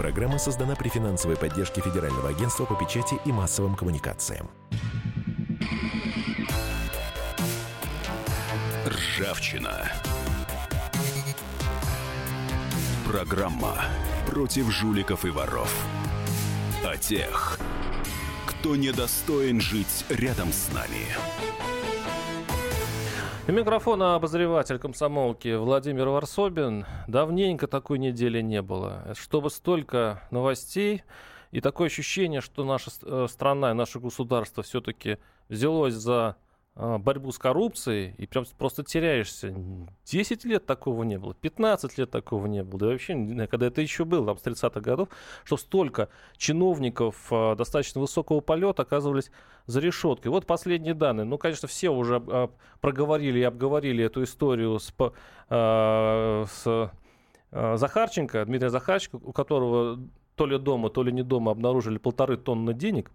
Программа создана при финансовой поддержке Федерального агентства по печати и массовым коммуникациям. Ржавчина. Программа против жуликов и воров. О тех, кто недостоин жить рядом с нами. У микрофона обозреватель комсомолки Владимир Варсобин. Давненько такой недели не было. Чтобы столько новостей и такое ощущение, что наша э, страна и наше государство все-таки взялось за борьбу с коррупцией, и прям просто теряешься. 10 лет такого не было, 15 лет такого не было. Да вообще, когда это еще было, там, с 30-х годов, что столько чиновников а, достаточно высокого полета оказывались за решеткой. Вот последние данные. Ну, конечно, все уже а, проговорили и обговорили эту историю с, с Захарченко, Дмитрия Захарченко, у которого то ли дома, то ли не дома обнаружили полторы тонны денег.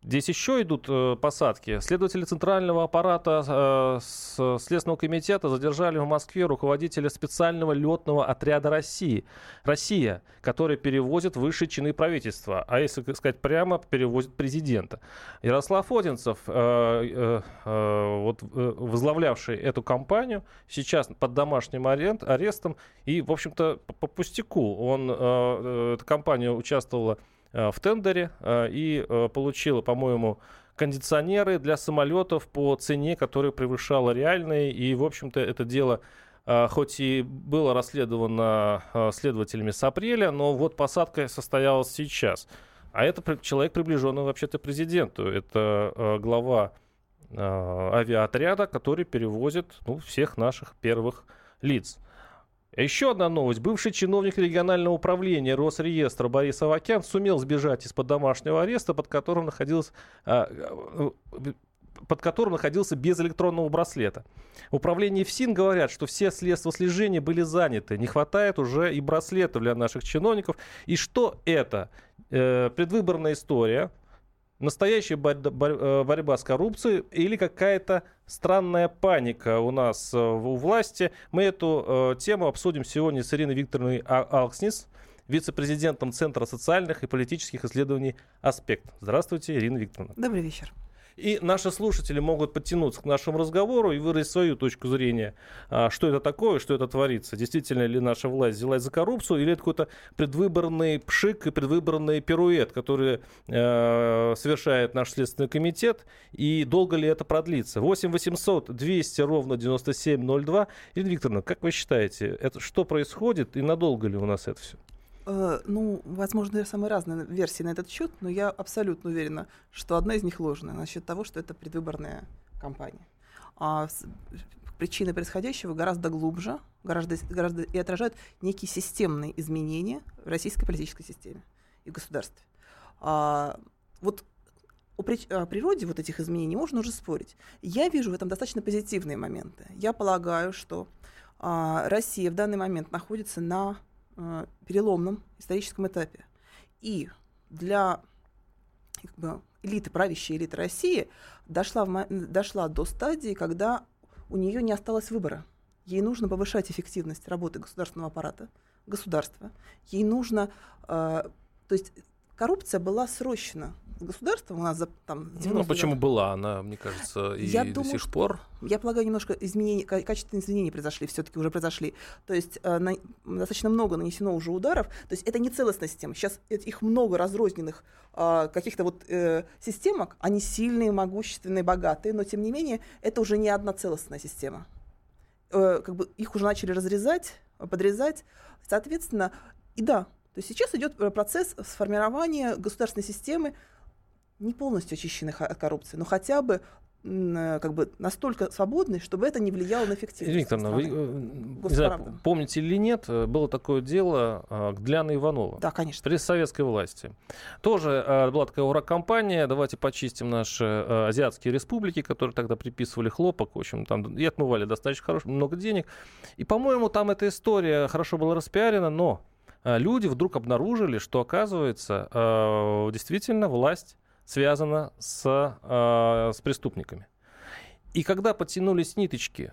Здесь еще идут э, посадки. Следователи Центрального аппарата э, с Следственного комитета задержали в Москве руководителя специального летного отряда России. Россия, который перевозит высшие чины правительства, а если сказать прямо, перевозит президента. Ярослав Одинцев, э, э, э, вот, э, возглавлявший эту кампанию, сейчас под домашним арест, арестом. И, в общем-то, по, по пустяку он, э, э эта компания участвовала Э, в тендере э, и э, получила, по-моему, кондиционеры для самолетов по цене, которая превышала реальные. И, в общем-то, это дело хоть и было расследовано следователями с апреля, но вот посадка состоялась сейчас. А это человек, приближенный вообще-то президенту. Это глава авиаотряда, который перевозит ну, всех наших первых лиц. Еще одна новость. Бывший чиновник регионального управления Росреестра Борис Авакян сумел сбежать из-под домашнего ареста, под которым находился, а, под которым находился без электронного браслета. В управлении ФСИН говорят, что все средства слежения были заняты. Не хватает уже и браслетов для наших чиновников. И что это? Э, предвыборная история – настоящая э, борьба с коррупцией или какая-то странная паника у нас э, у власти. Мы эту э, тему обсудим сегодня с Ириной Викторовной а-, Алкснис, вице-президентом Центра социальных и политических исследований «Аспект». Здравствуйте, Ирина Викторовна. Добрый вечер. И наши слушатели могут подтянуться к нашему разговору и выразить свою точку зрения, а, что это такое, что это творится. Действительно ли наша власть взялась за коррупцию, или это какой-то предвыборный пшик и предвыборный пируэт, который э, совершает наш Следственный комитет, и долго ли это продлится? 8 800 200 ровно 9702. Ирина Викторовна, как вы считаете, это что происходит и надолго ли у нас это все? Э, ну, возможно, самые разные версии на этот счет, но я абсолютно уверена, что одна из них ложная насчет того, что это предвыборная кампания. А причины происходящего гораздо глубже, гораздо, гораздо и отражают некие системные изменения в российской политической системе и государстве. А, вот о, при, о природе вот этих изменений можно уже спорить. Я вижу в этом достаточно позитивные моменты. Я полагаю, что а, Россия в данный момент находится на э, переломном историческом этапе. И для как бы, элиты, правящей элиты России дошла, в, дошла до стадии, когда у нее не осталось выбора. Ей нужно повышать эффективность работы государственного аппарата, государства. Ей нужно... Э, то есть коррупция была срощена государством у нас за там, Ну, почему была она, мне кажется, и я до думаю, сих пор? Я полагаю, немножко изменений, качественные изменения произошли, все-таки уже произошли. То есть э, на, достаточно много нанесено уже ударов. То есть это не целостная система. Сейчас их много разрозненных э, каких-то вот э, системок. Они сильные, могущественные, богатые, но тем не менее это уже не одна целостная система. Э, как бы их уже начали разрезать, подрезать. Соответственно, и да, то есть сейчас идет э, процесс сформирования государственной системы, не полностью очищенных от коррупции, но хотя бы э, как бы настолько свободны, чтобы это не влияло на эффективность. Викторовна, вы э, не знаю, помните или нет, э, было такое дело Гляна Иванова. Да, конечно. При советской власти. Тоже была такая урок-компания, давайте почистим наши азиатские республики, которые тогда приписывали хлопок, в общем, там и отмывали достаточно хорошо, много денег. И, по-моему, там эта история хорошо была распиарена, но люди вдруг обнаружили, что, оказывается, действительно власть связана с, э, с преступниками. И когда подтянулись ниточки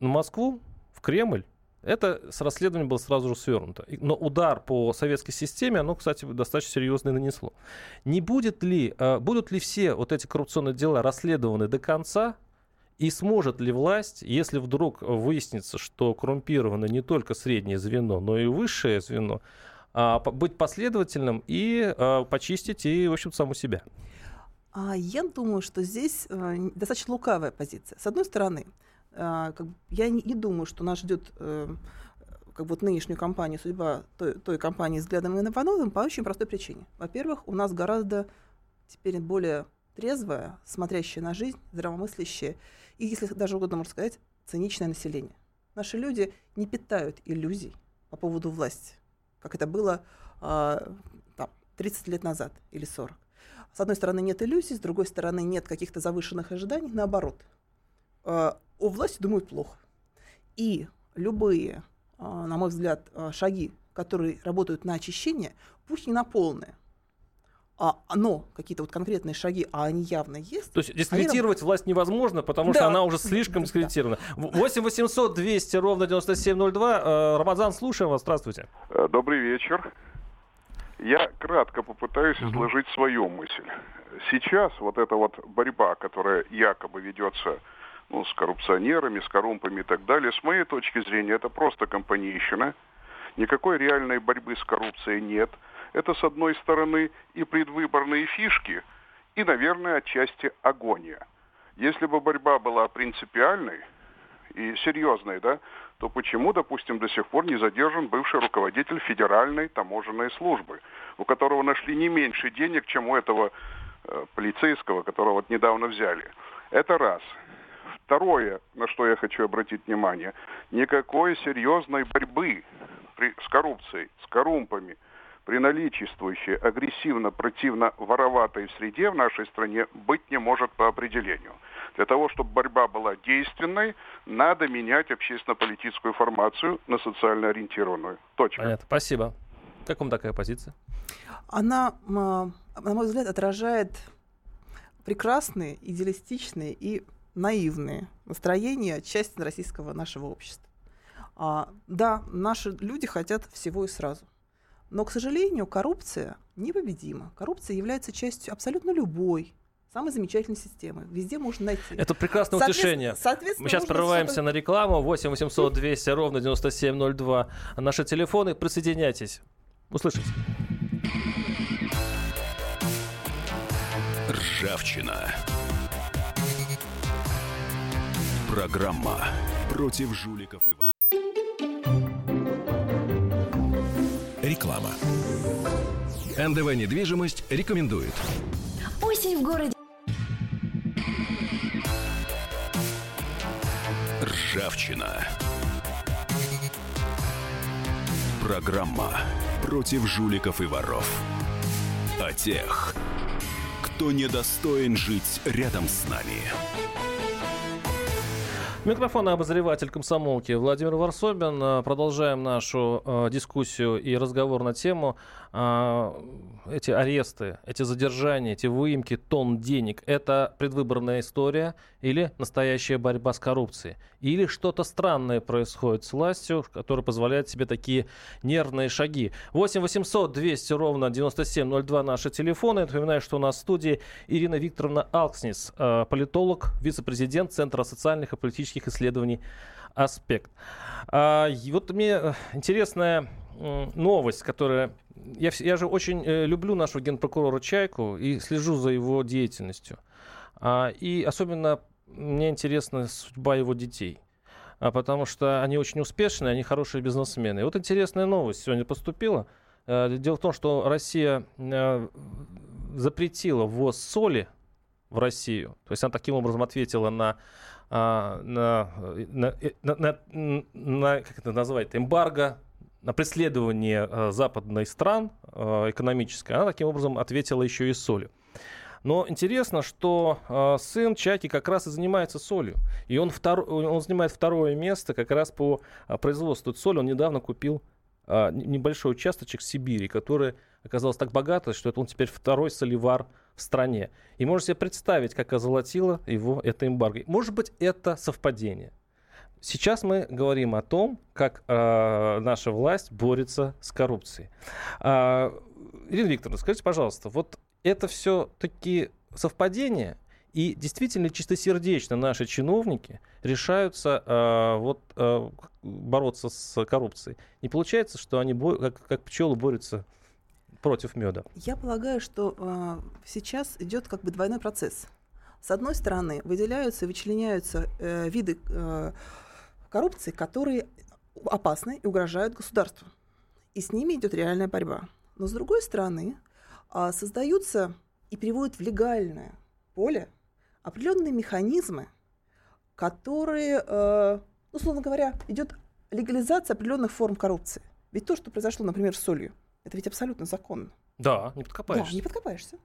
на Москву, в Кремль, Это с расследованием было сразу же свернуто. Но удар по советской системе, оно, кстати, достаточно серьезный нанесло. Не будет ли, э, будут ли все вот эти коррупционные дела расследованы до конца, и сможет ли власть, если вдруг выяснится, что коррумпировано не только среднее звено, но и высшее звено, быть последовательным и а, почистить и, в общем, саму себя? А я думаю, что здесь э, достаточно лукавая позиция. С одной стороны, э, я не, думаю, что нас ждет э, как вот нынешнюю кампанию, судьба той, той компании взглядом Ивановым по очень простой причине. Во-первых, у нас гораздо теперь более трезвое, смотрящее на жизнь, здравомыслящее и, если даже угодно можно сказать, циничное население. Наши люди не питают иллюзий по поводу власти, как это было э, там, 30 лет назад или 40. С одной стороны, нет иллюзий, с другой стороны, нет каких-то завышенных ожиданий. Наоборот, э, о власти думают плохо. И любые, э, на мой взгляд, шаги, которые работают на очищение, пусть не на полное, а, но какие-то вот конкретные шаги, а они явно есть. То есть дискредитировать они... власть невозможно, потому да. что она уже слишком дискредитирована. 8 800 200 ровно 9702. Э, Рамазан, слушаем вас. Здравствуйте. Э, добрый вечер. Я кратко попытаюсь изложить свою мысль. Сейчас вот эта вот борьба, которая якобы ведется ну, с коррупционерами, с коррумпами и так далее, с моей точки зрения, это просто компанейщина. Никакой реальной борьбы с коррупцией нет – это, с одной стороны, и предвыборные фишки, и, наверное, отчасти агония. Если бы борьба была принципиальной и серьезной, да, то почему, допустим, до сих пор не задержан бывший руководитель Федеральной таможенной службы, у которого нашли не меньше денег, чем у этого э, полицейского, которого вот недавно взяли? Это раз. Второе, на что я хочу обратить внимание, никакой серьезной борьбы при, с коррупцией, с коррумпами – при наличествующей агрессивно-противно-вороватой среде в нашей стране быть не может по определению. Для того, чтобы борьба была действенной, надо менять общественно-политическую формацию на социально ориентированную. Точка. Понятно. Спасибо. Как вам такая позиция? Она, на мой взгляд, отражает прекрасные, идеалистичные и наивные настроения части российского нашего общества. А, да, наши люди хотят всего и сразу. Но, к сожалению, коррупция непобедима. Коррупция является частью абсолютно любой самой замечательной системы. Везде можно найти. Это прекрасное утешение. Соответственно, Мы сейчас прорываемся на рекламу. 8 800 200 ровно 9702. Наши телефоны. Присоединяйтесь. Услышимся. Ржавчина. Программа против жуликов и воров. Реклама. НДВ «Недвижимость» рекомендует. Осень в городе. Ржавчина. Программа против жуликов и воров. О тех, кто недостоин жить рядом с нами. Микрофон обозреватель комсомолки Владимир Варсобин. Э, продолжаем нашу э, дискуссию и разговор на тему э, эти аресты, эти задержания, эти выемки тонн денег. Это предвыборная история или настоящая борьба с коррупцией? Или что-то странное происходит с властью, которое позволяет себе такие нервные шаги? 8 800 200 ровно 9702 наши телефоны. Я напоминаю, что у нас в студии Ирина Викторовна Алкснис, э, политолог, вице-президент Центра социальных и политических политических исследований аспект. А, и вот мне э, интересная новость, которая... Я, я же очень э, люблю нашего генпрокурора Чайку и слежу за его деятельностью. А, и особенно мне интересна судьба его детей. А, потому что они очень успешные, они хорошие бизнесмены. И вот интересная новость сегодня поступила. А, дело в том, что Россия а, запретила ввоз соли в Россию. То есть она таким образом ответила на а, на, на, на, на, на, как это назвать, эмбарго, на преследование а, западных стран а, экономическое, она таким образом ответила еще и солью. Но интересно, что э, сын Чаки как раз и занимается солью. И он, втор... он занимает второе место как раз по э, производству соли. Он недавно купил э, небольшой участочек в Сибири, который оказался так богатый, что это он теперь второй соливар в стране. И можете себе представить, как озолотило его это эмбарго. Может быть, это совпадение. Сейчас мы говорим о том, как э, наша власть борется с коррупцией. А, Ирина Викторовна, скажите, пожалуйста, вот это все-таки совпадение? И действительно чистосердечно наши чиновники решаются э, вот, э, бороться с коррупцией. Не получается, что они бо- как, как пчелы борются против меда? Я полагаю, что э, сейчас идет как бы двойной процесс. С одной стороны, выделяются и вычленяются э, виды э, коррупции, которые опасны и угрожают государству. И с ними идет реальная борьба. Но с другой стороны, э, создаются и переводят в легальное поле определенные механизмы, которые, э, условно говоря, идет легализация определенных форм коррупции. Ведь то, что произошло, например, с солью, это ведь абсолютно законно. Да, не подкопаешься. Да, не подкопаешься.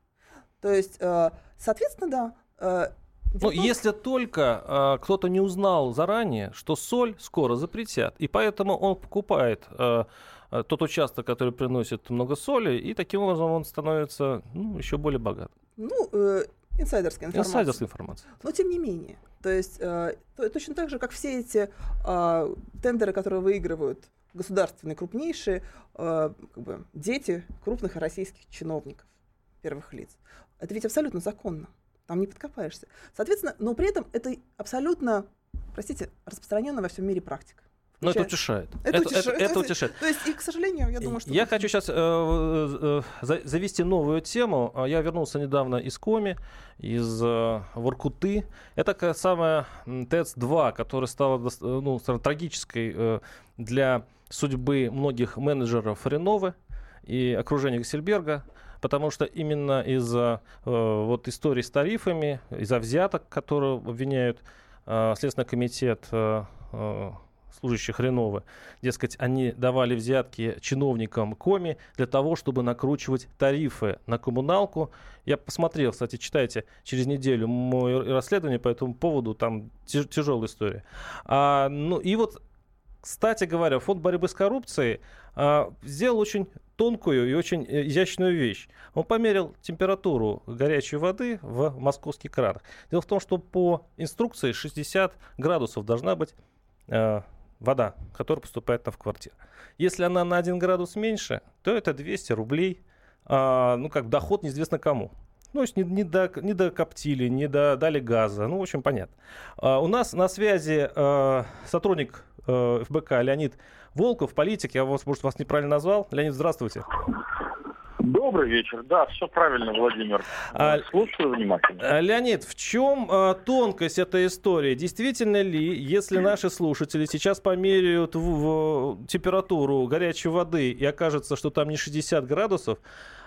То есть, э, соответственно, да. Ну, если только э, кто-то не узнал заранее, что соль скоро запретят, и поэтому он покупает э, э, тот участок, который приносит много соли, и таким образом он становится ну, еще более богат. Ну, э, инсайдерская информация. Инсайдерская информация. Но тем не менее. То есть э, то- точно так же, как все эти э, тендеры, которые выигрывают государственные крупнейшие э, как бы, дети крупных российских чиновников, первых лиц. Это ведь абсолютно законно. Там не подкопаешься. Соответственно, но при этом это абсолютно, простите, распространенная во всем мире практика. Но это утешает. Это утешает. это утешает. То есть, и, к сожалению, я думаю, что... Я хочу сейчас завести новую тему. А Я вернулся недавно из Коми, из э, Воркуты. Это такая самая м, ТЭЦ-2, которая стала э, ну, трагической э, для судьбы многих менеджеров Реновы и окружения Гессельберга, потому что именно из-за э, вот истории с тарифами, из-за взяток, которые обвиняют э, Следственный комитет э, э, служащих Реновы, дескать, они давали взятки чиновникам Коми для того, чтобы накручивать тарифы на коммуналку. Я посмотрел, кстати, читайте через неделю мое расследование по этому поводу, там тяж- тяжелая история. А, ну и вот, кстати говоря, фонд борьбы с коррупцией а, сделал очень тонкую и очень э, изящную вещь. Он померил температуру горячей воды в московских кранах. Дело в том, что по инструкции 60 градусов должна быть э, вода, которая поступает нам в квартиру. Если она на 1 градус меньше, то это 200 рублей, а, ну, как доход неизвестно кому. Ну, то есть не, не, до, не докоптили, не до, дали газа. Ну, в общем, понятно. А, у нас на связи э, сотрудник э, ФБК Леонид Волков, политик. Я вас, может, вас неправильно назвал. Леонид, здравствуйте. Добрый вечер. Да, все правильно, Владимир. А- Слушаю внимательно. Э, Леонид, в чем э, тонкость этой истории? Действительно ли, если наши слушатели сейчас померяют в- в температуру горячей воды и окажется, что там не 60 градусов,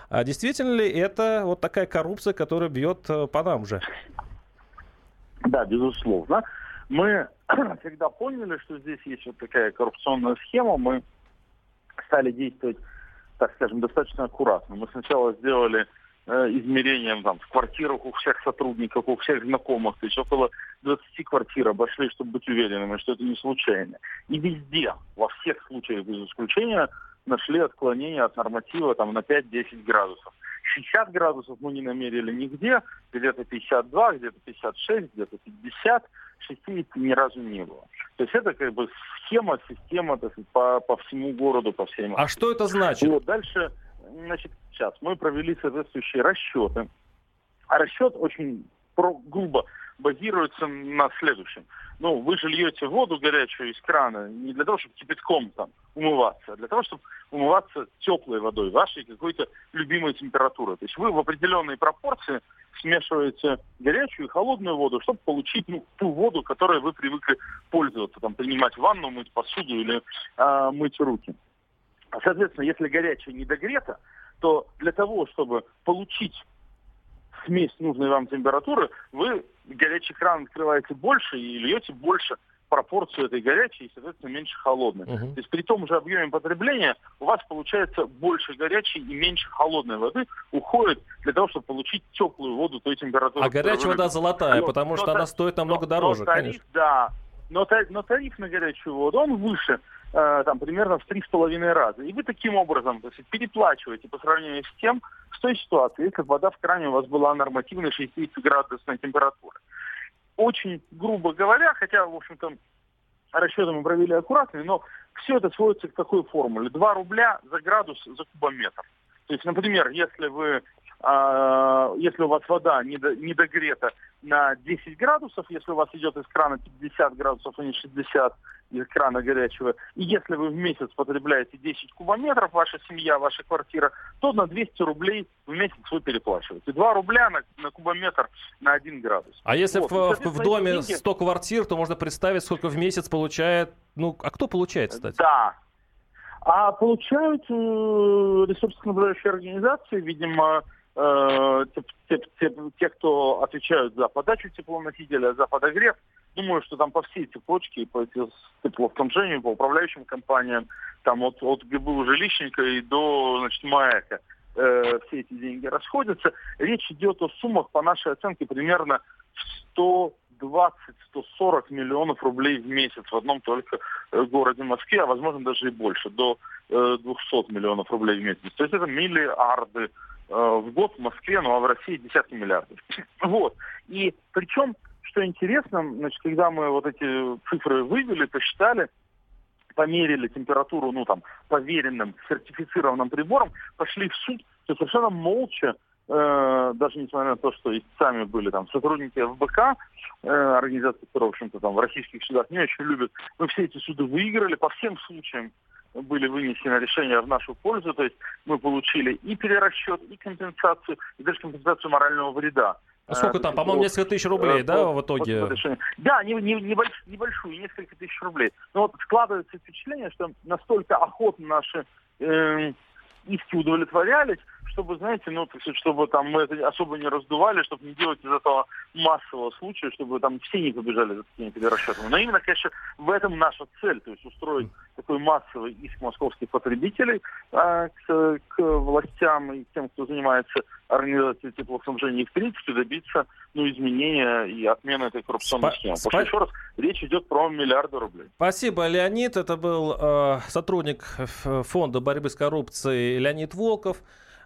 а действительно ли это вот такая коррупция, которая бьет э, по нам же? Да, безусловно. Мы, когда поняли, что здесь есть вот такая коррупционная схема, мы стали действовать, так скажем, достаточно аккуратно. Мы сначала сделали э, измерением там, в квартирах у всех сотрудников, у всех знакомых, то есть около 20 квартир обошли, чтобы быть уверенными, что это не случайно. И везде, во всех случаях без исключения, нашли отклонение от норматива там, на 5-10 градусов. 60 градусов мы не намерили нигде, где-то 52, где-то 56, где-то 50, 60 ни разу не было. То есть это как бы схема, система так сказать, по, по всему городу, по всей Москве. А что это значит? Вот, дальше, значит, сейчас мы провели соответствующие расчеты. А расчет очень про- грубо базируется на следующем. Ну, вы же льете воду горячую из крана не для того, чтобы кипятком там умываться, а для того, чтобы умываться теплой водой, вашей какой-то любимой температуры. То есть вы в определенной пропорции смешиваете горячую и холодную воду, чтобы получить ну, ту воду, которой вы привыкли пользоваться, там, принимать ванну, мыть посуду или а, мыть руки. Соответственно, если горячая не догрета, то для того, чтобы получить смесь нужной вам температуры, вы горячий кран открываете больше и льете больше пропорцию этой горячей и, соответственно, меньше холодной. Мгм. То есть при том же объеме потребления у вас получается больше горячей и меньше холодной воды уходит для того, чтобы получить теплую воду той температуры. А горячая вода золотая, Но- потому но что та- она стоит намного но- дороже, но тариф, конечно. Да, но, но тариф на горячую воду, он выше, там, примерно в три с половиной раза. И вы таким образом то есть, переплачиваете по сравнению с тем, с той ситуацией, если вода в кране у вас была нормативной 60-градусной температуры. Очень грубо говоря, хотя, в общем-то, расчеты мы провели аккуратные, но все это сводится к такой формуле. 2 рубля за градус за кубометр. То есть, например, если вы если у вас вода недогрета на 10 градусов, если у вас идет из крана 50 градусов, а не 60 из крана горячего, и если вы в месяц потребляете 10 кубометров, ваша семья, ваша квартира, то на 200 рублей в месяц вы переплачиваете. 2 рубля на, на кубометр на 1 градус. А если вот. в, в, в доме деньги... 100 квартир, то можно представить, сколько в месяц получает, ну, а кто получает, кстати? Да, а получают э, ресурсоснабжающие организации, видимо, э, те, те, те, те, кто отвечают за подачу теплоносителя, за подогрев. Думаю, что там по всей цепочке, по теплоснабжению, по управляющим компаниям, там от, от ГБУ жилищника и до значит, МАЭКа э, все эти деньги расходятся. Речь идет о суммах, по нашей оценке, примерно 100 120-140 миллионов рублей в месяц в одном только э, городе Москве, а возможно даже и больше, до 200 э, миллионов рублей в месяц. То есть это миллиарды в год в Москве, ну а в России десятки миллиардов. Вот. И причем, что интересно, значит, когда мы вот эти цифры вывели, посчитали, померили температуру, ну там, поверенным, сертифицированным прибором, пошли в суд, то совершенно молча э, даже несмотря на то, что и сами были там сотрудники ФБК, э, организации, которые, в общем-то, там в российских судах не очень любят, мы все эти суды выиграли по всем случаям были вынесены решения в нашу пользу, то есть мы получили и перерасчет, и компенсацию, и даже компенсацию морального вреда. А сколько там, по-моему, несколько тысяч рублей, да, в итоге? Да, не, не, небольш, небольшую, несколько тысяч рублей. Но вот складывается впечатление, что настолько охотно наши э, иски удовлетворялись, чтобы, знаете, ну, так сказать, чтобы там мы это особо не раздували, чтобы не делать из этого массового случая, чтобы там все не побежали за такими перерасчетами. Но именно, конечно, в этом наша цель, то есть устроить такой массовый иск московских потребителей а, к, к властям и тем, кто занимается организацией теплоснабжения, и в принципе добиться ну, изменения и отмены этой коррупционной Спа- схемы. Потому что, еще раз, речь идет про миллиарды рублей. Спасибо, Леонид. Это был э, сотрудник фонда борьбы с коррупцией Леонид Волков.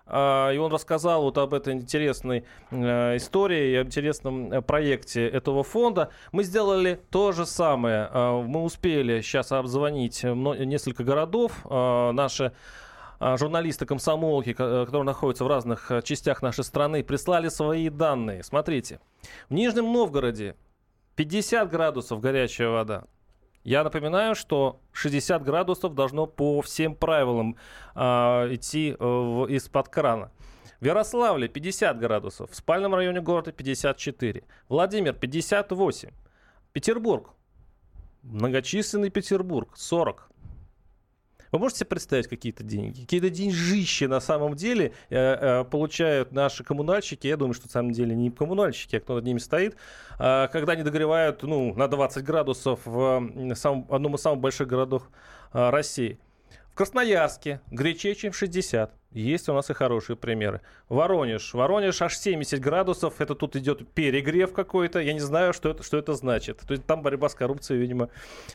А, и он рассказал вот об этой интересной э, истории и интересном э, проекте этого фонда. Мы сделали то же самое. А, мы успели сейчас обзвонить несколько городов. А, наши журналисты комсомолки, которые находятся в разных э, частях нашей страны, прислали свои данные. Смотрите, в Нижнем Новгороде 50 градусов горячая вода. Я напоминаю, что 60 градусов должно по всем правилам э, идти э, из-под крана. В Ярославле 50 градусов, в спальном районе города 54, Владимир 58, Петербург, многочисленный Петербург 40, вы можете себе представить какие-то деньги? Какие-то деньжища на самом деле э, э, получают наши коммунальщики. Я думаю, что на самом деле не коммунальщики, а кто над ними стоит. Э, когда они догревают ну, на 20 градусов в самом, одном из самых больших городов э, России. Красноярске горячее, чем 60. Есть у нас и хорошие примеры. Воронеж. Воронеж аж 70 градусов. Это тут идет перегрев какой-то. Я не знаю, что это, что это значит. То есть там борьба с коррупцией, видимо,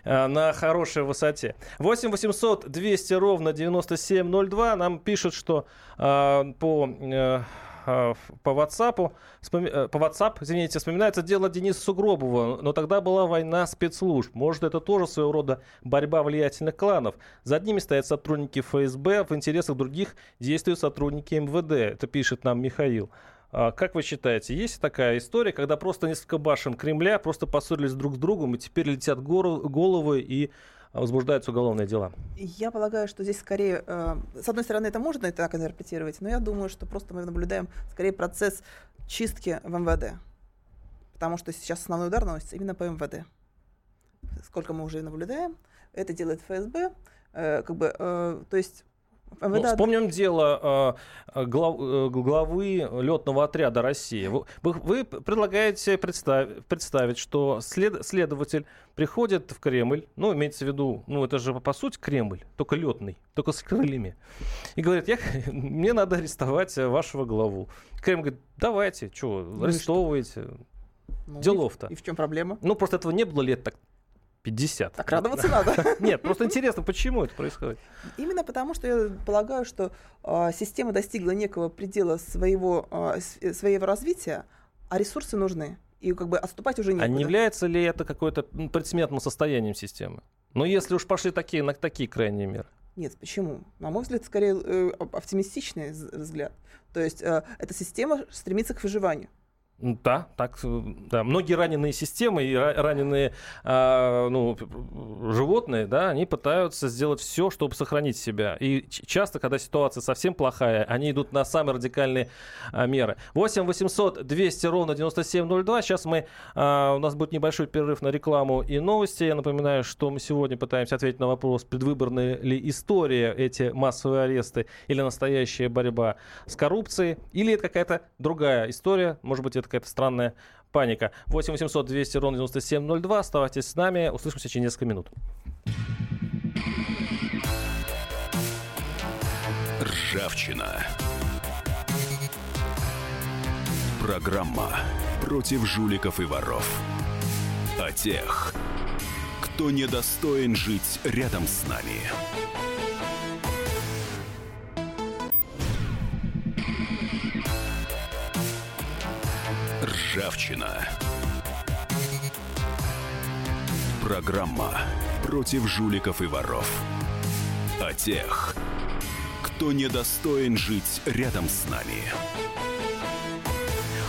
э, на хорошей высоте. 8 800 200 ровно 9702. Нам пишут, что э, по... Э, по WhatsApp, э, по WhatsApp, извините, вспоминается дело Дениса Сугробова, но тогда была война спецслужб. Может, это тоже своего рода борьба влиятельных кланов. За одними стоят сотрудники ФСБ, в интересах других действуют сотрудники МВД. Это пишет нам Михаил. А как вы считаете, есть такая история, когда просто несколько башен Кремля просто поссорились друг с другом и теперь летят головы и возбуждаются уголовные дела? Я полагаю, что здесь скорее, э, с одной стороны, это можно так интерпретировать, но я думаю, что просто мы наблюдаем скорее процесс чистки в МВД. Потому что сейчас основной удар наносится именно по МВД. Сколько мы уже наблюдаем, это делает ФСБ. Э, как бы, э, то есть Ну, вспомним дело э, глав, э, главы летного отряда России. Вы, вы предлагаете представить, представить, что след, следователь приходит в Кремль, ну, имеется в виду, ну, это же по сути Кремль, только летный, только с крыльями, и говорит, я, мне надо арестовать вашего главу. Кремль говорит, давайте, что, ну арестовывайте. Ну, Делов-то. И в чем проблема? Ну, просто этого не было лет так 50. Так радоваться надо. Нет, просто интересно, почему это происходит? Именно потому, что я полагаю, что э, система достигла некого предела своего, э, своего развития, а ресурсы нужны. и как бы отступать уже некуда. А не является ли это какое-то м, предсмертным состоянием системы? Ну, если уж пошли такие, на такие крайние меры. Нет, почему? На мой взгляд, скорее э, оп- оптимистичный взгляд. То есть э, эта система стремится к выживанию. Да, так, э, да. Многие раненые системы и ра- раненые а, ну, животные, да, они пытаются сделать все, чтобы сохранить себя. И часто, когда ситуация совсем плохая, они идут на самые радикальные а, меры. 8 800 200 ровно 9702. Сейчас мы, а, у нас будет небольшой перерыв на рекламу и новости. Я напоминаю, что мы сегодня пытаемся ответить на вопрос, предвыборная ли история эти массовые аресты или настоящая борьба с коррупцией, или это какая-то другая история, может быть, это какая-то странная паника. 8 800 200 ровно 9702. Оставайтесь с нами. Услышимся через несколько минут. Ржавчина. Программа против жуликов и воров. О тех, кто недостоин жить рядом с нами. Ржавчина. Программа против жуликов и воров. О тех, кто недостоин жить рядом с нами.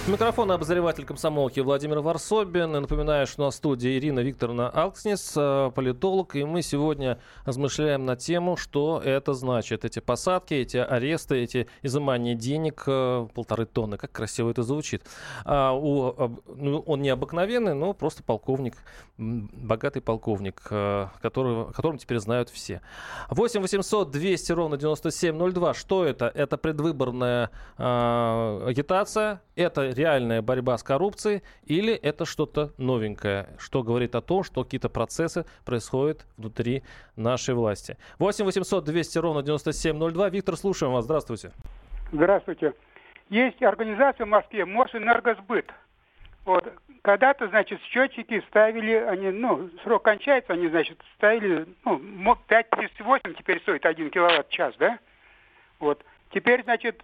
У микрофона обозреватель комсомолки Владимир Варсобин. Напоминаю, что на студии Ирина Викторовна Алкснис, э, политолог. И мы сегодня размышляем на тему, что это значит. Эти посадки, эти аресты, эти изымания денег, э, полторы тонны. Как красиво это звучит. А у, ну, он не обыкновенный, но просто полковник, богатый полковник, э, которого, которым теперь знают все. 8 800 200 ровно 9702. Что это? Это предвыборная э, агитация, это реальная борьба с коррупцией или это что-то новенькое, что говорит о том, что какие-то процессы происходят внутри нашей власти. 8 800 200 ровно 9702. Виктор, слушаем вас. Здравствуйте. Здравствуйте. Есть организация в Москве Мосэнергосбыт. Вот. Когда-то, значит, счетчики ставили, они, ну, срок кончается, они, значит, ставили, ну, 5,38 теперь стоит 1 киловатт-час, да? Вот. Теперь, значит,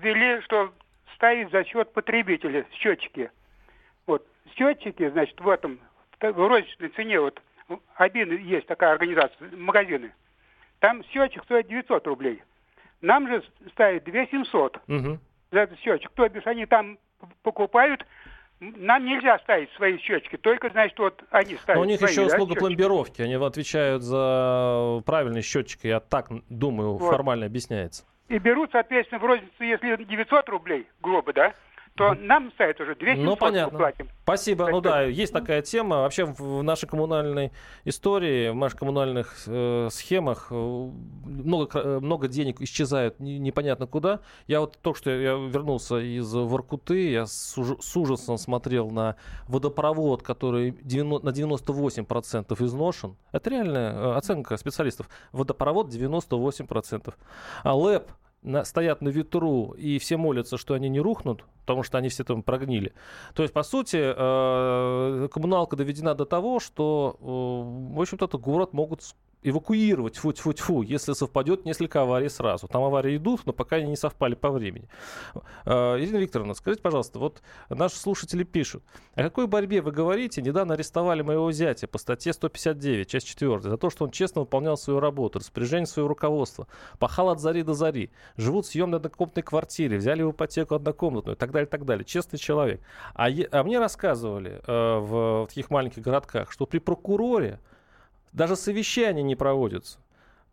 ввели, что ставить за счет потребителя счетчики. Вот. Счетчики, значит, в этом, в розничной цене, вот, один есть такая организация, магазины. Там счетчик стоит 900 рублей. Нам же ставят 2700 Мгм. за этот счетчик. То бишь они там покупают. Нам нельзя ставить свои счетчики, только, значит, вот они ставят Но у них свои, еще да, услуга счетчики. пломбировки. Они отвечают за правильный счетчик. Я так думаю, Вот. формально объясняется. И берут, соответственно, в розницу, если 900 рублей, грубо, да, то нам ставят уже 200 Ну, понятно. платим. Спасибо. Так ну да, есть такая тема. Вообще в, нашей коммунальной истории, в наших коммунальных э, схемах э, много, э, много денег исчезают не- непонятно куда. Я вот только что я вернулся из Воркуты, я с, с ужасом смотрел на водопровод, который 90 на 98% изношен. Это реальная э, оценка специалистов. Водопровод 98%. А ЛЭП на- стоят на ветру, и все молятся, что они не рухнут, потому что они все там прогнили. То есть, по сути, э, коммуналка доведена до того, что, э, в общем-то, этот город могут эвакуировать, фу фу фу если совпадет несколько аварий сразу. Там аварии идут, но пока они не совпали по времени. Э, Ирина Викторовна, скажите, пожалуйста, вот наши слушатели пишут, о какой борьбе вы говорите? Недавно арестовали моего зятя по статье 159, часть 4, за то, что он честно выполнял свою работу, распоряжение своего руководства, пахал от зари до зари, живут в съемной однокомнатной квартире, взяли в ипотеку однокомнатную и так далее, и так далее. Честный человек. А, е- а мне рассказывали э, в, в таких маленьких городках, что при прокуроре даже совещания не проводятся.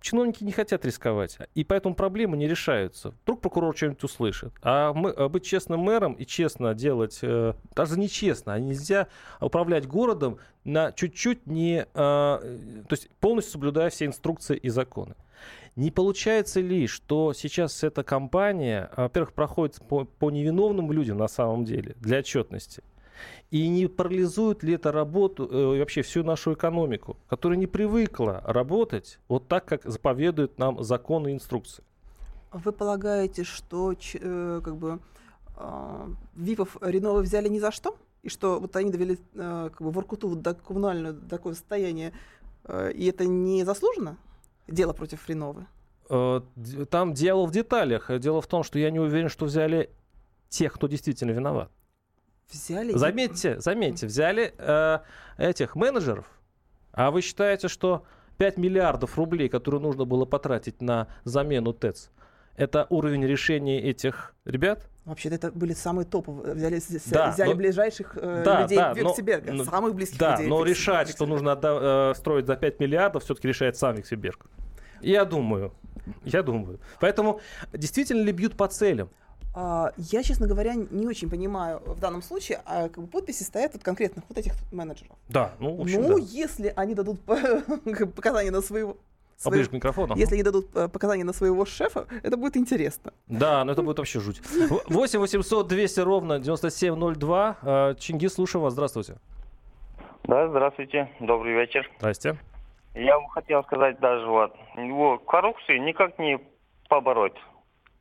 Чиновники не хотят рисковать, и поэтому проблемы не решаются. Вдруг прокурор что-нибудь услышит. А, мы, а быть честным мэром и честно делать, э, даже нечестно, а нельзя управлять городом на чуть-чуть не, э, то есть полностью соблюдая все инструкции и законы. Не получается ли, что сейчас эта кампания, во-первых, проходит по, по невиновным людям на самом деле, для отчетности, и не парализует ли это работу э, вообще всю нашу экономику, которая не привыкла работать вот так, как заповедуют нам законы и инструкции? Вы полагаете, что э, как бы а, ВИПов Реновы взяли ни за что? И что вот они довели э, как бы Воркуту до коммунального до такого состояния, э, и это не заслуженно? Дело против Реновы? Э, Там дело в деталях. Дело в том, что я не уверен, что взяли тех, кто действительно виноват. Взяли... Заметьте, заметьте, взяли э, этих менеджеров, а вы считаете, что 5 миллиардов рублей, которые нужно было потратить на замену ТЭЦ, это уровень решения этих ребят? Вообще-то это были самые топовые. Взяли, Да, взяли но- ближайших э, Да, людей да, но- Виксеберга, ну, самых близких Да, людей. но Викс- решать, что Виксеберга. нужно отда- э, строить за 5 миллиардов, все-таки решает сам Виксеберг. Я думаю. Я думаю. Поэтому действительно ли бьют по целям? А, Я, честно говоря, не очень понимаю в данном случае, а как бы подписи стоят от конкретных вот этих менеджеров. Да, ну, в общем, ну, да. если они дадут по- показания на своего... своего- Поближе к микрофону. Если они дадут э, показания на своего шефа, это будет интересно. Да, но это будет вообще жуть. В- 8 800 200 ровно 9702. Э, Чингис, слушаю вас. Здравствуйте. Да, здравствуйте, добрый вечер. Здрасте. Я бы хотел сказать даже вот, его коррупцию никак не побороть.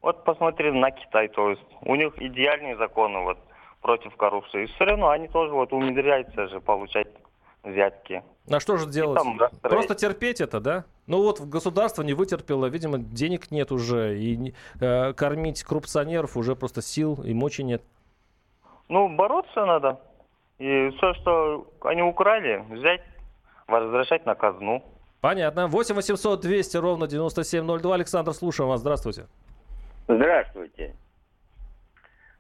Вот посмотри на Китай, то есть у них идеальные законы вот против коррупции. И все равно они тоже вот умудряются же получать взятки. А что же делать? там расстроить. Просто терпеть это, да? Ну вот государство не вытерпело, видимо, денег нет уже, и э, кормить коррупционеров уже просто сил и мочи нет. Ну, бороться надо. И все, что они украли, взять, возвращать на казну. Понятно. 8 800 200 ровно 9702. Александр, слушаем вас. Здравствуйте. Здравствуйте.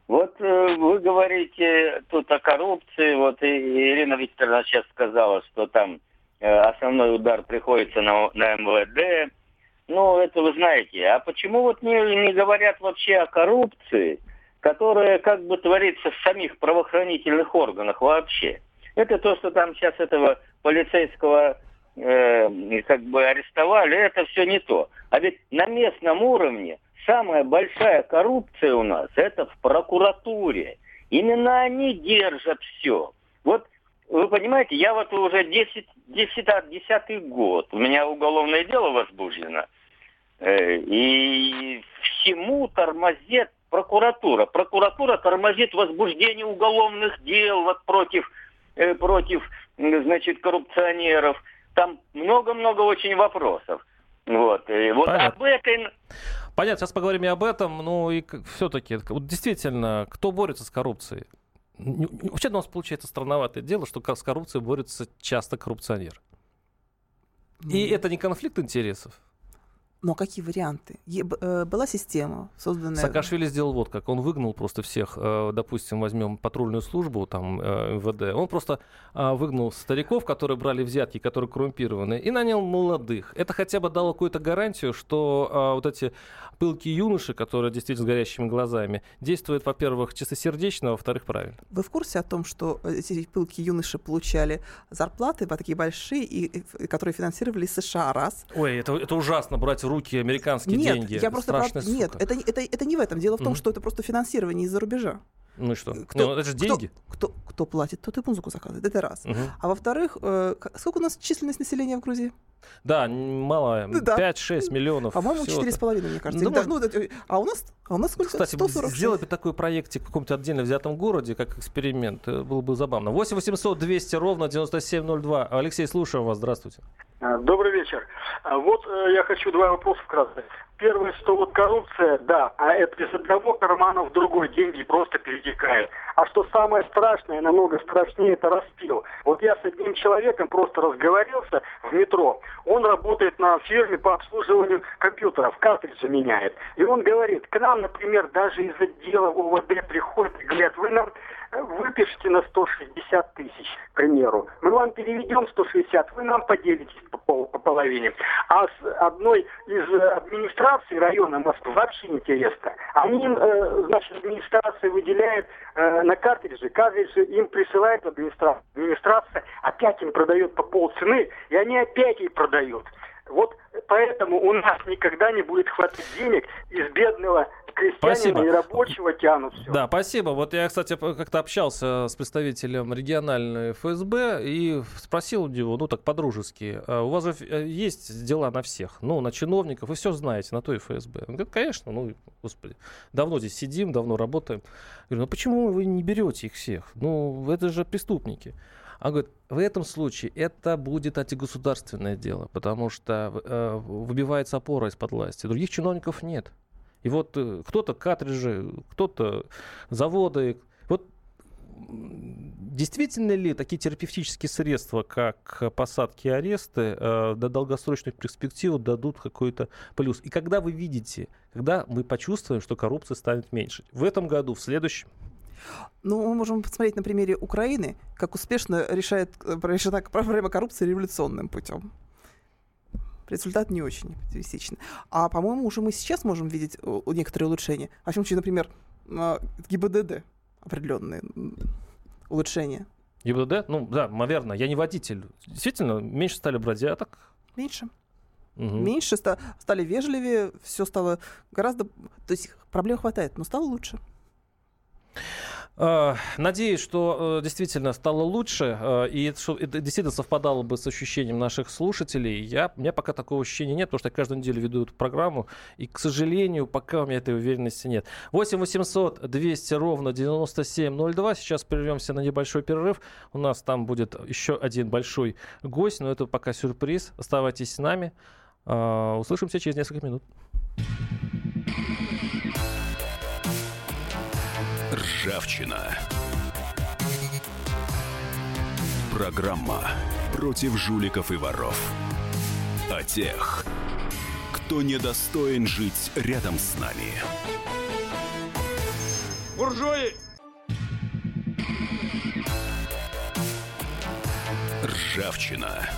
Вот э, вы говорите тут о коррупции, вот Ирина Викторовна сейчас сказала, что там э, основной удар приходится на, на МВД. Ну, это вы знаете. А почему вот не, не говорят вообще о коррупции, которая как бы творится в самих правоохранительных органах вообще? Это то, что там сейчас этого полицейского э, как бы арестовали, это все не то. А ведь на местном уровне самая большая коррупция у нас это в прокуратуре. Именно они держат все. Вот вы понимаете, я вот уже 10, 10, 10 год, у меня уголовное дело возбуждено, Э, и всему тормозит прокуратура. Прокуратура тормозит возбуждение уголовных дел вот против, э, против значит, коррупционеров. Там много-много очень вопросов. Вот. И вот Понятно. об этой... Понятно, сейчас поговорим и об этом. Ну и все-таки, вот действительно, кто борется с коррупцией? Вообще у нас получается странноватое дело, что с коррупцией борется часто коррупционер. И это не конфликт интересов. Но какие варианты? Е- э, Была система, созданная... Саакашвили сделал вот как. Он выгнал просто всех, э, допустим, возьмем патрульную службу, там, э, МВД. Он просто э, выгнал стариков, которые брали взятки, которые коррумпированы, и нанял молодых. Это хотя бы дало какую-то гарантию, что э, вот эти пылкие юноши, которые действительно с горящими глазами, действуют, во-первых, чистосердечно, а во-вторых, правильно. Вы в курсе о том, что э, эти пылкие юноши получали зарплаты вот такие большие, и, и- которые финансировали США раз? Ой, это, это ужасно, брать руки американские Нет, деньги. я просто Страшная прав- Нет, это, не- это, это не в этом. Дело в том, Мгм. что это просто финансирование из-за рубежа. Ну и что? Кто- Ну, это же кто- деньги. Кто, кто платит, тот и музыку заказывает. Это раз. Мгм. А во-вторых, э, сколько у нас численность населения в Грузии? Да, мало, Ну да. 5-6 миллионов. По-моему, всего-то. 4,5, мне кажется. Да, Или даже, ну, а у нас, а у нас сколько? Кстати, 146. сделать бы такой проектик в каком-то отдельно взятом городе, как эксперимент, э, было бы забавно. 8 800 200 ровно 9702. Алексей, слушаем вас. Здравствуйте. А, Добрый вечер. А Вот э, я хочу два вопроса вкратце. Первое, что вот коррупция, да, а это из одного кармана в другой деньги просто перетекают. А что самое страшное, намного страшнее, это распил. Вот я с одним человеком просто разговорился в метро. Он работает на фирме по обслуживанию компьютеров, картриджи меняет. И он говорит, к нам, например, даже из отдела УВД приходят и говорят, вы нам выпишите на 160 тысяч, к примеру. Мы вам переведем 160, вы нам поделитесь по, пол- по половине. А с одной из э, администрации района Москвы вообще интересно. Они, э, значит, администрация выделяет э, на картриджи, картриджи им присылает администрация. Администрация опять им продает по полцены, и они опять ей продают. Вот поэтому у нас никогда не будет хватать денег из бедного крестьянина Спасибо. и рабочего тянут все. Да, спасибо. Вот я, кстати, как-то общался с представителем региональной ФСБ и спросил у него, ну так по-дружески, «А у вас же э, есть дела на всех, ну, на чиновников, вы все знаете, на то и ФСБ. Он говорит, конечно, ну, господи, давно здесь сидим, давно работаем. Я говорю, ну почему вы не берете их всех? Ну, это же преступники. А говорит, в этом случае это будет антигосударственное дело, потому что э, выбивается опора из-под власти. Других чиновников нет. И вот э, кто-то картриджи, кто-то заводы. Вот действительно ли такие терапевтические средства, как посадки и аресты, э, до долгосрочной перспективы дадут какой-то плюс? И когда вы видите, когда мы почувствуем, что коррупция станет меньше? В этом году, в следующем? Ну, мы можем посмотреть на примере Украины, как успешно решает, э, решена проблема коррупции революционным путем. Результат не очень оптимистичный. А, по-моему, уже мы сейчас можем видеть э, некоторые улучшения. Во всяком случае, например, ГИБДД определенные улучшения. ГИБДД? Ну, да, наверное. Я не водитель. Действительно, меньше стали бродяток. Меньше. Угу. Меньше ста- стали вежливее, все стало гораздо... То есть проблем хватает, но стало лучше. Э, надеюсь, что э, действительно стало лучше, э, и это, действительно совпадало бы с ощущением наших слушателей. Я, у меня пока такого ощущения нет, потому что я каждую неделю веду эту программу, и, к сожалению, пока у меня этой уверенности нет. 8 800 200 ровно 9702. Сейчас прервемся на небольшой перерыв. У нас там будет еще один большой гость, но это пока сюрприз. Оставайтесь с нами. Услышимся через несколько минут. Ржавчина. Программа против жуликов и воров. О тех, кто недостоин жить рядом с нами. Буржуи! Ржавчина.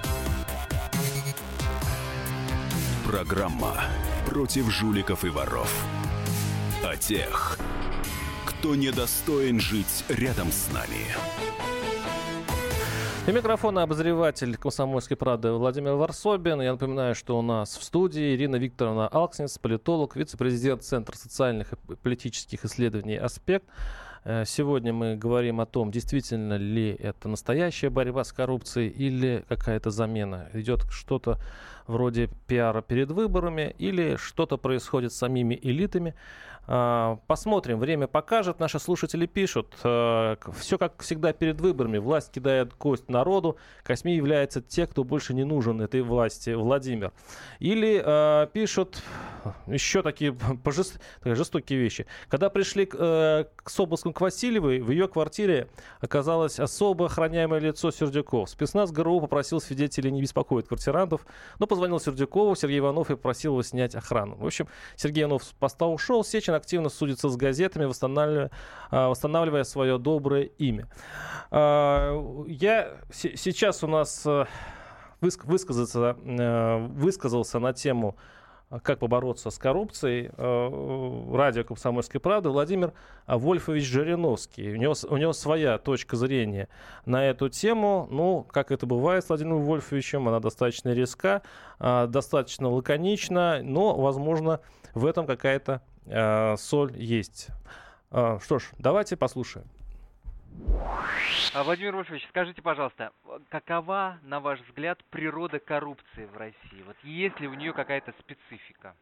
Программа против жуликов и воров. О тех, кто недостоин жить рядом с нами. И микрофона обозреватель «Комсомольской правды» Владимир Варсобин. Я напоминаю, что у нас в студии Ирина Викторовна Алкснец, политолог, вице-президент Центра социальных и политических исследований «Аспект». Э, сегодня мы говорим о том, действительно ли это настоящая борьба с коррупцией или какая-то замена. Идет что-то вроде пиара перед выборами или что-то происходит с самими элитами. А, посмотрим, время покажет. Наши слушатели пишут. Э, Все как всегда перед выборами. Власть кидает кость народу. Косьми являются те, кто больше не нужен этой власти. Владимир. Или э, пишут еще такие пожест... жестокие вещи. Когда пришли к, э, с обыском к Васильевой, в ее квартире оказалось особо охраняемое лицо Сердюков. Спецназ ГРУ попросил свидетелей не беспокоить квартирантов, но позвонил Сердюкову, Сергей Иванов и просил его снять охрану. В общем, Сергей Иванов с поста ушел, Сечин активно судится с газетами, восстанавливая, а, восстанавливая свое доброе имя. А, я сейчас у нас э, высказаться, э, высказался на тему как побороться с коррупцией, э, радио «Комсомольской правды» Владимир Вольфович Жириновский. У него, у него своя точка зрения на эту тему. Ну, как это бывает с Владимиром Вольфовичем, она достаточно резка, достаточно лаконична, но, возможно, в этом какая-то э, соль есть. Э, что ж, давайте послушаем. А, Владимир Вольфович, скажите, пожалуйста, какова, на ваш взгляд, природа коррупции в России? Вот есть ли у нее какая-то специфика?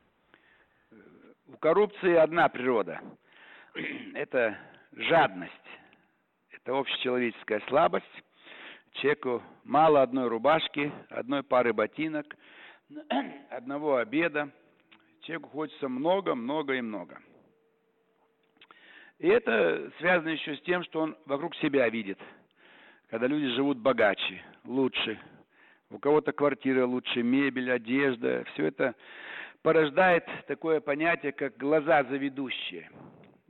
У коррупции одна природа. Это жадность. Это общечеловеческая слабость. Человеку мало одной рубашки, одной пары ботинок, одного обеда, человеку хочется много, много и много. И это связано еще с тем, что он вокруг себя видит. Когда люди живут богаче, лучше. У кого-то квартира лучше, мебель, одежда. Все это порождает такое понятие, как глаза заведущие.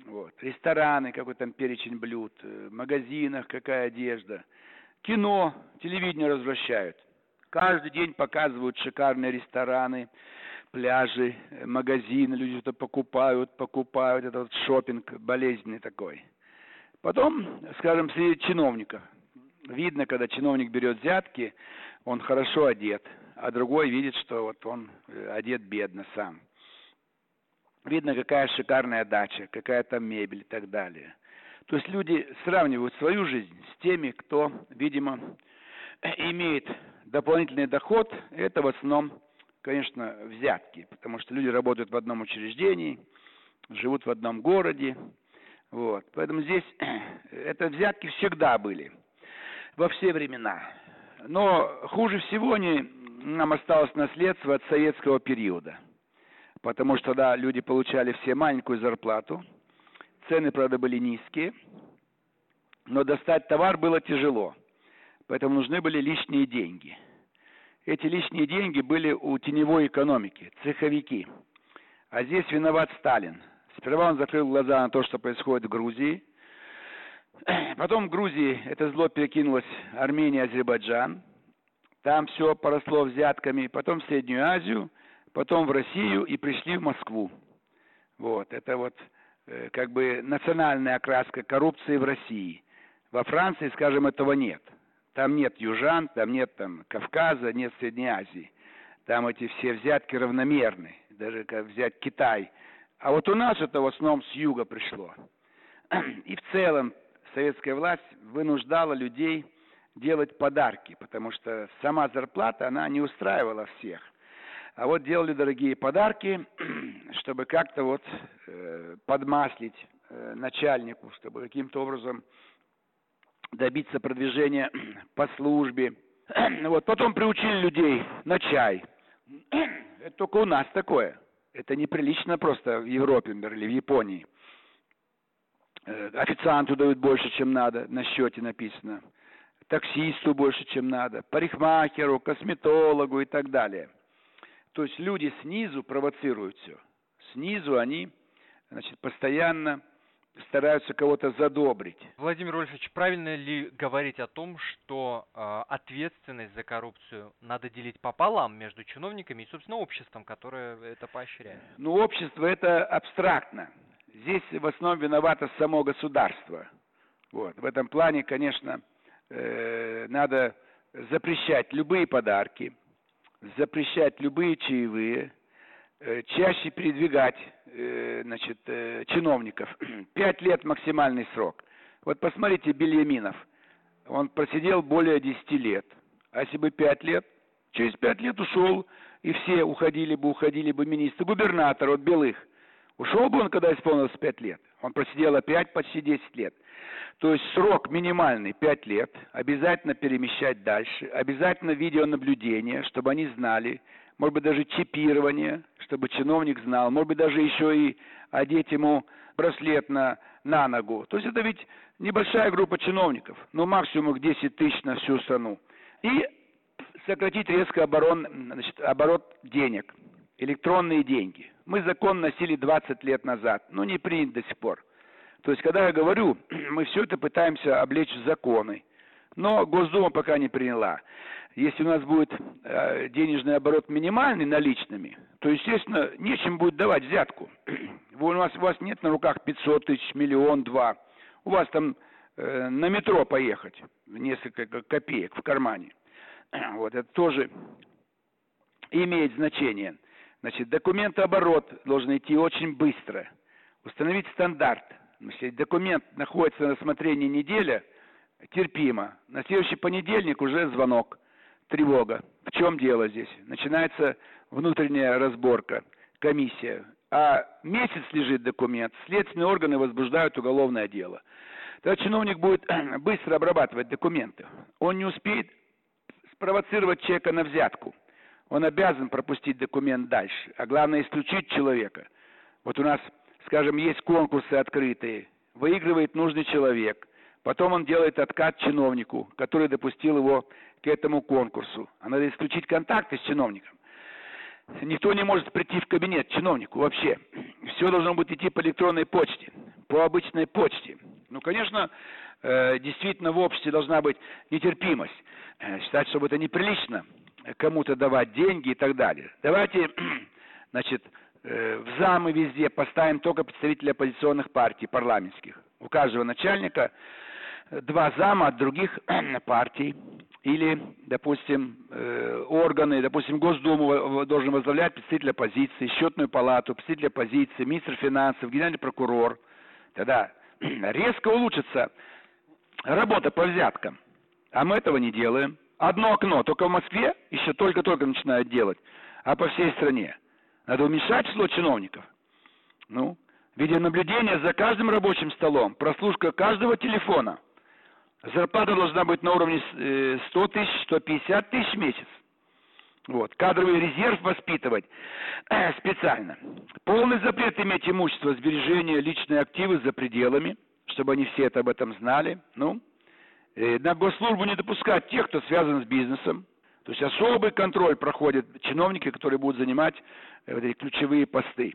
Вот. Рестораны, какой там перечень блюд, в магазинах какая одежда. Кино, телевидение развращают. Каждый день показывают шикарные рестораны, пляжи, э, магазины, люди что-то покупают, покупают, это вот шопинг болезненный такой. Потом, скажем, среди чиновников. Видно, когда чиновник берет взятки, он хорошо одет, а другой видит, что вот он э, одет бедно сам. Видно, какая шикарная дача, какая там мебель и так далее. То есть люди сравнивают свою жизнь с теми, кто, видимо, имеет дополнительный доход. Это в основном конечно, взятки, потому что люди работают в одном учреждении, живут в одном городе. Вот. Поэтому здесь это взятки всегда были, во все времена. Но хуже всего они, нам осталось наследство от советского периода. Потому что тогда люди получали все маленькую зарплату, цены, правда, были низкие. но достать товар было тяжело. Поэтому нужны были лишние деньги. Эти лишние деньги были у теневой экономики, цеховики. А здесь виноват Сталин. Сперва он закрыл глаза на то, что происходит в Грузии. Потом в Грузии это зло перекинулось Армения, Азербайджан. Там все поросло взятками. Потом в Среднюю Азию, потом в Россию и пришли в Москву. Вот, это вот э, как бы национальная окраска коррупции в России. Во Франции, скажем, этого нет. Там нет южан, там нет там Кавказа, нет Средней Азии. Там эти все взятки равномерны. Даже как взять Китай. А вот у нас это в основном с юга пришло. И в целом советская власть вынуждала людей делать подарки, потому что сама зарплата, она не устраивала всех. А вот делали дорогие подарки, чтобы как-то вот э, подмаслить э, начальнику, чтобы каким-то образом добиться продвижения по службе. Вот потом приучили людей на чай. Это только у нас такое. Это неприлично просто в Европе, например, или в Японии. Э, официанту дают больше, чем надо, на счете написано. Таксисту больше, чем надо. Парикмахеру, косметологу и так далее. То есть люди снизу провоцируют все. Снизу они значит, постоянно стараются кого-то задобрить. Владимир Вольфович, правильно ли говорить о том, что э, ответственность за коррупцию надо делить пополам между чиновниками и, собственно, обществом, которое это поощряет? Ну, общество это абстрактно. Здесь в основном виновато само государство. Вот. В этом плане, конечно, э, надо запрещать любые подарки, запрещать любые чаевые, Э, чаще передвигать значит, э, чиновников. Пять лет максимальный срок. Вот посмотрите Бельяминов. Он просидел более десяти лет. А если бы пять лет, через пять лет ушел, и все уходили бы, уходили бы министры. Губернатор от Белых. Ушел бы он, когда исполнилось пять лет. Он просидел опять почти десять лет. То есть срок минимальный пять лет. Обязательно перемещать дальше. Обязательно видеонаблюдение, чтобы они знали, может быть, даже чипирование, чтобы чиновник знал, может быть, даже еще и одеть ему браслет на, на ногу. То есть это ведь небольшая группа чиновников, но максимум их 10 тысяч на всю страну. И сократить резко оборон, значит, оборот денег, электронные деньги. Мы закон носили 20 лет назад, но не принят до сих пор. То есть, когда я говорю, мы все это пытаемся облечь в законы, но Госдума пока не приняла. Если у нас будет э, денежный оборот минимальный наличными, то, естественно, нечем будет давать взятку. У вас, у вас нет на руках 500 тысяч, миллион, два. У вас там э, на метро поехать, несколько копеек в кармане. Вот это тоже имеет значение. Значит, документооборот должен идти очень быстро. Установить стандарт. Если документ находится на рассмотрении неделя – терпимо. На следующий понедельник уже звонок, тревога. В чем дело здесь? Начинается внутренняя разборка, комиссия. А месяц лежит документ, следственные органы возбуждают уголовное дело. Тогда чиновник будет быстро обрабатывать документы. Он не успеет спровоцировать человека на взятку. Он обязан пропустить документ дальше. А главное, исключить человека. Вот у нас, скажем, есть конкурсы открытые. Выигрывает нужный человек. Потом он делает откат чиновнику, который допустил его к этому конкурсу. А надо исключить контакты с чиновником. Никто не может прийти в кабинет чиновнику вообще. Все должно быть идти по электронной почте, по обычной почте. Ну, конечно, э, действительно в обществе должна быть нетерпимость. Э, считать, что это неприлично кому-то давать деньги и так далее. Давайте, значит, э, в замы везде поставим только представителей оппозиционных партий, парламентских. У каждого начальника два зама от других партий, или, допустим, э, органы, допустим, Госдуму должен возглавлять представитель оппозиции, счетную палату, представитель оппозиции, министр финансов, генеральный прокурор. Тогда резко улучшится работа по взяткам. А мы этого не делаем. Одно окно, только в Москве еще только-только начинают делать, а по всей стране. Надо уменьшать число чиновников. Ну, видеонаблюдение за каждым рабочим столом, прослушка каждого телефона – Зарплата должна быть на уровне 100 э, тысяч, 150 тысяч в месяц. Вот. Кадровый резерв воспитывать э, специально. Полный запрет иметь имущество, сбережения, личные активы за пределами, чтобы они все это об этом знали. Ну, э, на госслужбу не допускать тех, кто связан с бизнесом. То есть особый контроль проходят чиновники, которые будут занимать э, вот эти ключевые посты.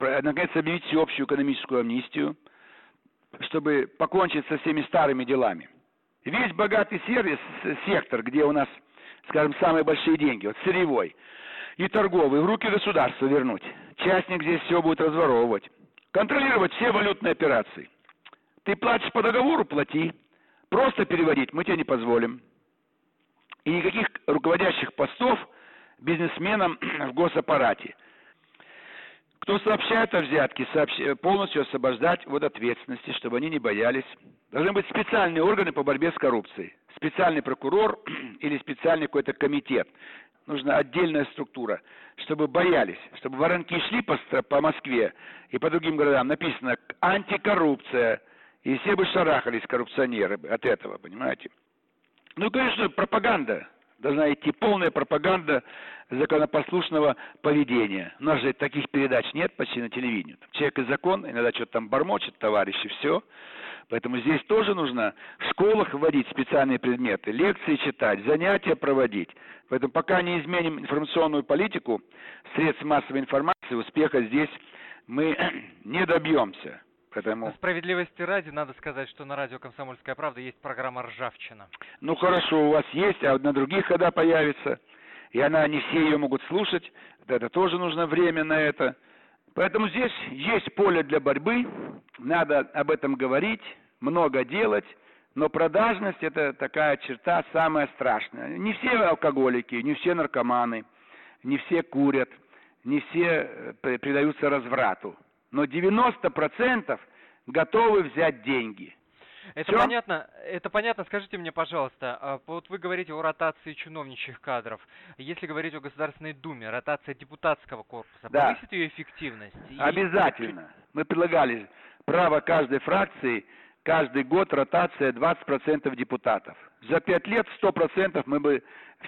Наконец, объявить всеобщую экономическую амнистию, чтобы покончить со всеми старыми делами. Весь богатый сервис, сектор, где у нас, скажем, самые большие деньги, вот сырьевой и торговый, в руки государства вернуть. Частник здесь все будет разворовывать. Контролировать все валютные операции. Ты платишь по договору, плати. Просто переводить мы тебе не позволим. И никаких руководящих постов бизнесменам в госаппарате. Кто сообщает о взятке, сообщ... полностью освобождать от ответственности, чтобы они не боялись. Должны быть специальные органы по борьбе с коррупцией. Специальный прокурор или специальный какой-то комитет. Нужна отдельная структура, чтобы боялись, чтобы воронки шли по, по Москве и по другим городам. Написано «антикоррупция». И все бы шарахались коррупционеры от этого, понимаете? Ну, конечно, пропаганда должна идти полная пропаганда законопослушного поведения. У нас же таких передач нет почти на телевидении. Человек и закон, иногда что-то там бормочет, товарищи, все. Поэтому здесь тоже нужно в школах вводить специальные предметы, лекции читать, занятия проводить. Поэтому пока не изменим информационную политику средств массовой информации, успеха здесь мы не добьемся. Поэтому... Справедливости ради, надо сказать, что на радио «Комсомольская правда» есть программа «Ржавчина». Ну хорошо, у вас есть, а на других когда появится? И она, не все ее могут слушать, это тоже нужно время на это. Поэтому здесь есть поле для борьбы, надо об этом говорить, много делать, но продажность – это такая черта самая страшная. Не все алкоголики, не все наркоманы, не все курят, не все э, предаются разврату но 90% готовы взять деньги. Это Все? понятно, это понятно. Скажите мне, пожалуйста, а, вот вы говорите о ротации чиновничьих кадров. Если говорить о Государственной Думе, ротация депутатского корпуса, да. повысит ее эффективность? Обязательно. Мы предлагали право каждой фракции каждый год ротация 20% депутатов. За пять лет 100% мы бы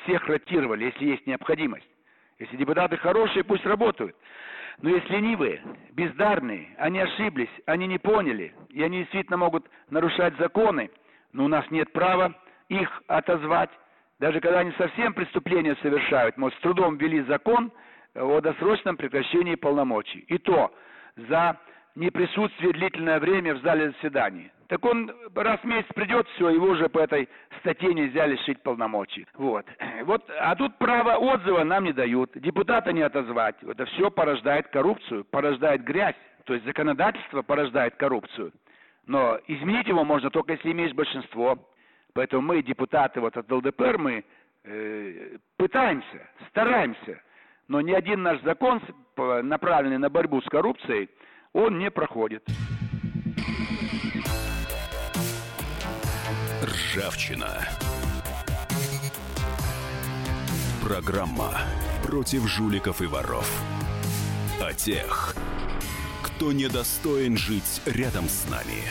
всех ротировали, если есть необходимость. Если депутаты хорошие, пусть работают. Но если ленивые, бездарные, они ошиблись, они не поняли, и они действительно могут нарушать законы, но у нас нет права их отозвать. Даже когда они совсем преступления совершают, мы с трудом ввели закон о досрочном прекращении полномочий. И то за неприсутствие длительное время в зале заседаний. Так он раз в месяц придет, все, его уже по этой статье нельзя лишить полномочий. Вот. вот. А тут право отзыва нам не дают, депутата не отозвать. Это все порождает коррупцию, порождает грязь. То есть законодательство порождает коррупцию. Но изменить его можно только если имеешь большинство. Поэтому мы, депутаты вот от ЛДПР, мы э, пытаемся, стараемся. Но ни один наш закон, направленный на борьбу с коррупцией, он не проходит. Ржавчина. Программа против жуликов и воров. О тех, кто недостоин жить рядом с нами.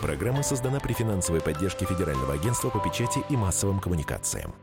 Программа создана при финансовой поддержке Федерального агентства по печати и массовым коммуникациям.